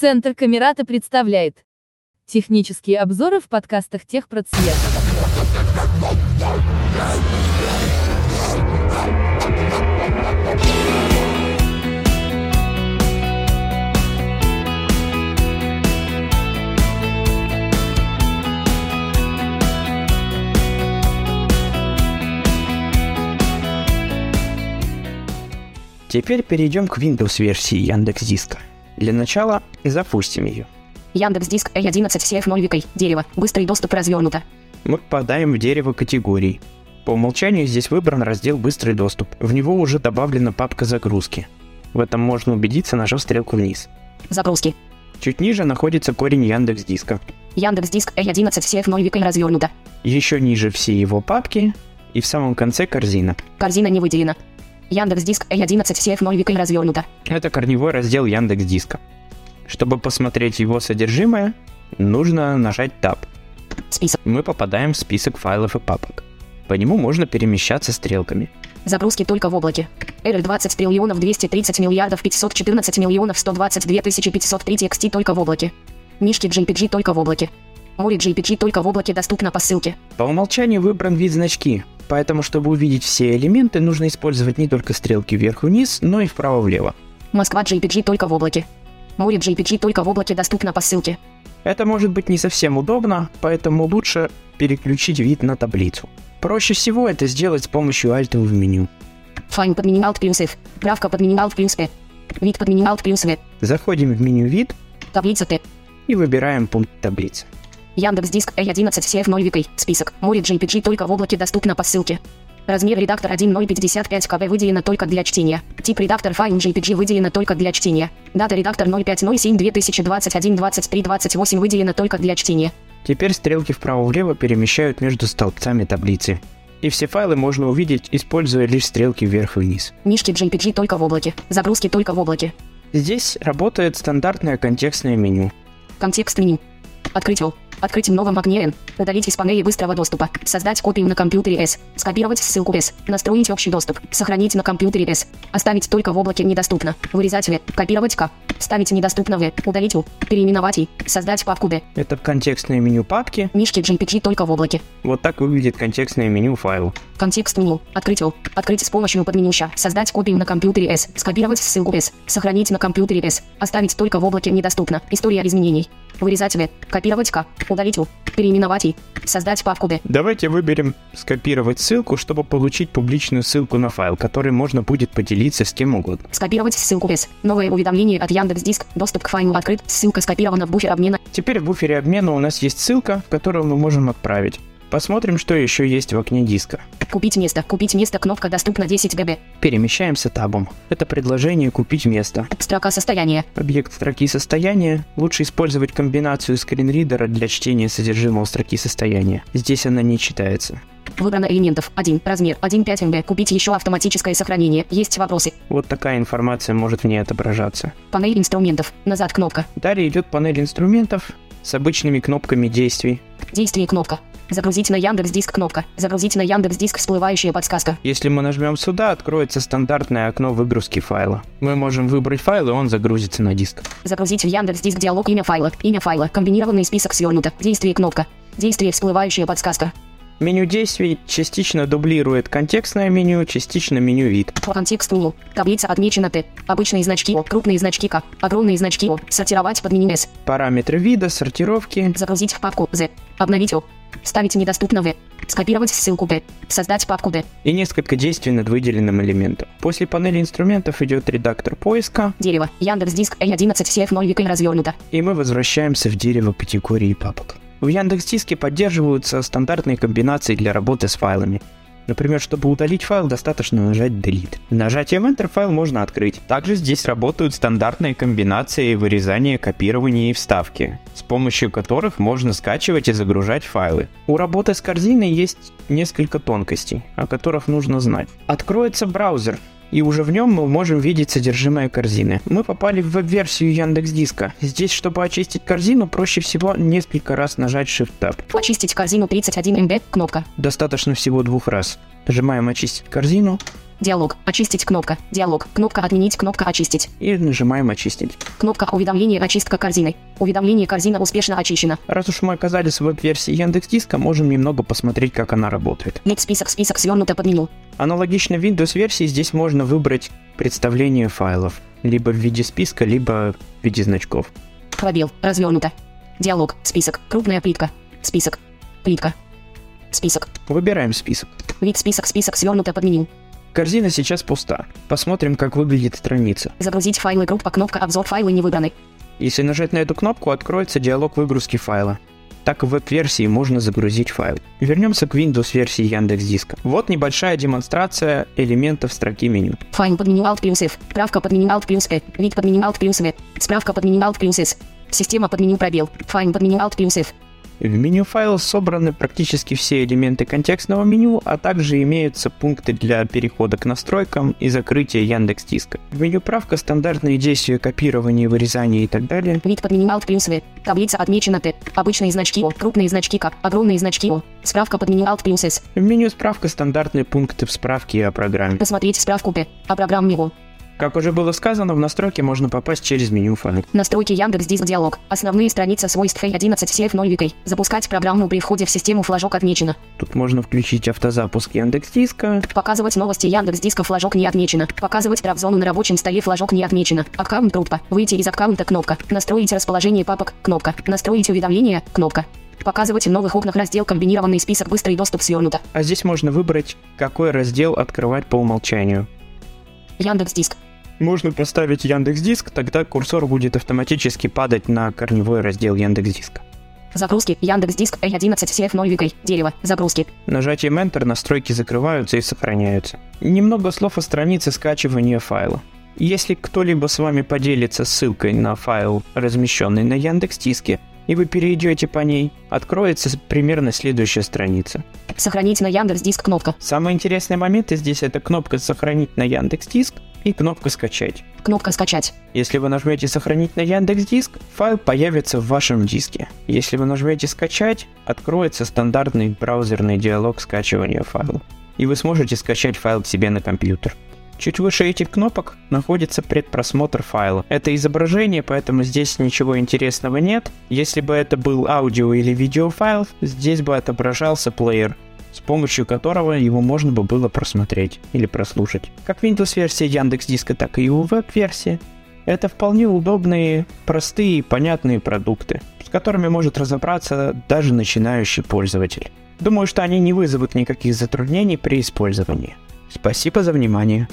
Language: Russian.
Центр Камерата представляет технические обзоры в подкастах Техпроцвет. Теперь перейдем к Windows версии Яндекс Диска. Для начала запустим ее. Яндекс Диск A11 CF 0 викой. Дерево. Быстрый доступ развернуто. Мы попадаем в дерево категорий. По умолчанию здесь выбран раздел «Быстрый доступ». В него уже добавлена папка загрузки. В этом можно убедиться, нажав стрелку вниз. Загрузки. Чуть ниже находится корень Яндекс Диска. Яндекс Диск A11 CF 0 викой развернуто. Еще ниже все его папки и в самом конце корзина. Корзина не выделена. Яндекс Диск A11 CF 0 викой развернуто. Это корневой раздел Яндекс Диска. Чтобы посмотреть его содержимое, нужно нажать Tab. Список. Мы попадаем в список файлов и папок. По нему можно перемещаться стрелками. Загрузки только в облаке. RL 20 триллионов 230 миллиардов 514 миллионов 122 тысячи 503 TXT только в облаке. Мишки JPG только в облаке. Море JPG только в облаке доступно по ссылке. По умолчанию выбран вид значки, поэтому чтобы увидеть все элементы, нужно использовать не только стрелки вверх-вниз, но и вправо-влево. Москва JPG только в облаке. Море JPG только в облаке доступно по ссылке. Это может быть не совсем удобно, поэтому лучше переключить вид на таблицу. Проще всего это сделать с помощью Alt в меню. Файн подменим Alt плюс F. Правка подменим Alt плюс E. Вид подменим Alt плюс V. Заходим в меню «Вид» Таблица Т. и выбираем пункт таблицы. Яндекс Диск A11 CF 0 викой. Список. Море JPG только в облаке доступно по ссылке. Размер редактор 1.055 КБ выделено только для чтения. Тип редактор Fine JPG выделено только для чтения. Дата редактор 0507 2021 23 28 выделено только для чтения. Теперь стрелки вправо-влево перемещают между столбцами таблицы. И все файлы можно увидеть, используя лишь стрелки вверх и вниз. Мишки JPG только в облаке. Загрузки только в облаке. Здесь работает стандартное контекстное меню. Контекст меню. Открыть all. Открыть в новом окне N. Удалить из панели быстрого доступа. Создать копию на компьютере S. Скопировать ссылку S. Настроить общий доступ. Сохранить на компьютере S. Оставить только в облаке недоступно. Вырезать V. Копировать К. Ставить недоступно V. Удалить U. Переименовать I. Создать папку D. Это контекстное меню папки. Мишки JPG только в облаке. Вот так выглядит контекстное меню файла. Контекст меню. Открыть all. Открыть с помощью подменюща. Создать копию на компьютере S. Скопировать ссылку S. Сохранить на компьютере S. Оставить только в облаке недоступно. История изменений. Вырезать V. Копировать К. Удалить U. Переименовать I. Создать папку D. Давайте выберем скопировать ссылку, чтобы получить публичную ссылку на файл, который можно будет поделиться с кем угодно. Скопировать ссылку S. Новое уведомление от Яндекс.Диск. Доступ к файлу открыт. Ссылка скопирована в буфер обмена. Теперь в буфере обмена у нас есть ссылка, которую мы можем отправить. Посмотрим, что еще есть в окне диска. Купить место. Купить место. Кнопка доступна 10 ГБ. Перемещаемся табом. Это предложение «Купить место». Строка состояния. Объект строки состояния. Лучше использовать комбинацию скринридера для чтения содержимого строки состояния. Здесь она не читается. Выбрано элементов. 1. Размер. 1.5 МБ. Купить еще автоматическое сохранение. Есть вопросы. Вот такая информация может в ней отображаться. Панель инструментов. Назад кнопка. Далее идет панель инструментов с обычными кнопками действий. Действие кнопка. Загрузить на Яндекс Диск кнопка. Загрузить на Яндекс Диск всплывающая подсказка. Если мы нажмем сюда, откроется стандартное окно выгрузки файла. Мы можем выбрать файл, и он загрузится на диск. Загрузить в Яндекс Диск диалог имя файла. Имя файла. Комбинированный список свернуто. Действие кнопка. Действие всплывающая подсказка. Меню действий частично дублирует контекстное меню, частично меню вид. По контексту. Таблица отмечена Т. Обычные значки О. Крупные значки К. Огромные значки О. Сортировать под меню S. Параметры вида, сортировки. Загрузить в папку Z. Обновить О. Ставить недоступно В. Скопировать ссылку Д. Создать папку D. и несколько действий над выделенным элементом. После панели инструментов идет редактор поиска, Дерево. Яндекс Диск A11 CF 0 викой развернуто. и мы возвращаемся в дерево категории папок. В Яндекс.Диске поддерживаются стандартные комбинации для работы с файлами. Например, чтобы удалить файл, достаточно нажать Delete. Нажатием Enter файл можно открыть. Также здесь работают стандартные комбинации вырезания, копирования и вставки, с помощью которых можно скачивать и загружать файлы. У работы с корзиной есть несколько тонкостей, о которых нужно знать. Откроется браузер, и уже в нем мы можем видеть содержимое корзины. Мы попали в веб-версию Яндекс Диска. Здесь, чтобы очистить корзину, проще всего несколько раз нажать Shift-Tab. Очистить корзину 31 МБ. Кнопка. Достаточно всего двух раз. Нажимаем «Очистить корзину», Диалог. Очистить кнопка. Диалог. Кнопка отменить. Кнопка очистить. И нажимаем «Очистить». Кнопка уведомления очистка корзины. Уведомление корзина успешно очищена. Раз уж мы оказались в веб-версии Яндекс.Диска, можем немного посмотреть, как она работает. Вид список список свернуто под меню. Аналогично Windows-версии здесь можно выбрать представление файлов, либо в виде списка, либо в виде значков. Пробел. Развернуто. Диалог. Список. Крупная плитка. Список. Плитка. Список. Выбираем список. Вид список список свернуто под меню. Корзина сейчас пуста. Посмотрим, как выглядит страница. Загрузить файлы группа кнопка обзор файлы не выбраны. Если нажать на эту кнопку, откроется диалог выгрузки файла. Так в веб-версии можно загрузить файл. Вернемся к Windows-версии Яндекс.Диска. Вот небольшая демонстрация элементов строки меню. Файл под меню Alt плюс F. Справка под меню Alt плюс E. Вид под меню Alt плюс V. Справка под меню Alt плюс S. Система под меню пробел. Файл под меню Alt плюс F. В меню файла собраны практически все элементы контекстного меню, а также имеются пункты для перехода к настройкам и закрытия Яндекс Диска. В меню правка стандартные действия копирования, вырезания и так далее. Вид под меню Alt плюс V. Таблица отмечена Т. Обычные значки О. Крупные значки К. Огромные значки О. Справка под меню Alt плюс S. В меню справка стандартные пункты в справке о программе. Посмотреть справку П. О программе О. Как уже было сказано, в настройки можно попасть через меню файл. Настройки Яндекс Диск Диалог. Основные страницы свойств H11 CF0 VK. Запускать программу при входе в систему флажок отмечено. Тут можно включить автозапуск Яндекс Диска. Показывать новости Яндекс Диска флажок не отмечено. Показывать drop-зону на рабочем столе флажок не отмечено. Аккаунт группа. Выйти из аккаунта кнопка. Настроить расположение папок кнопка. Настроить уведомления кнопка. Показывать в новых окнах раздел комбинированный список быстрый доступ свернуто. А здесь можно выбрать, какой раздел открывать по умолчанию. Яндекс Диск. Можно поставить Яндекс Диск, тогда курсор будет автоматически падать на корневой раздел Яндекс Диска. Загрузки. Яндекс Диск A11 CF0 VK. Дерево. Загрузки. Нажатием Enter настройки закрываются и сохраняются. Немного слов о странице скачивания файла. Если кто-либо с вами поделится ссылкой на файл, размещенный на Яндекс Диске, и вы перейдете по ней, откроется примерно следующая страница. Сохранить на Яндекс Диск кнопка. Самые интересные моменты здесь это кнопка «Сохранить на Яндекс Диск» и кнопка «Скачать». Кнопка скачать. Если вы нажмете «Сохранить на Яндекс Диск», файл появится в вашем диске. Если вы нажмете «Скачать», откроется стандартный браузерный диалог скачивания файла. И вы сможете скачать файл к себе на компьютер. Чуть выше этих кнопок находится предпросмотр файла. Это изображение, поэтому здесь ничего интересного нет. Если бы это был аудио или видеофайл, здесь бы отображался плеер, с помощью которого его можно бы было просмотреть или прослушать. Как Windows-версия Яндекс.Диска, так и у веб-версии. Это вполне удобные, простые и понятные продукты, с которыми может разобраться даже начинающий пользователь. Думаю, что они не вызовут никаких затруднений при использовании. Спасибо за внимание.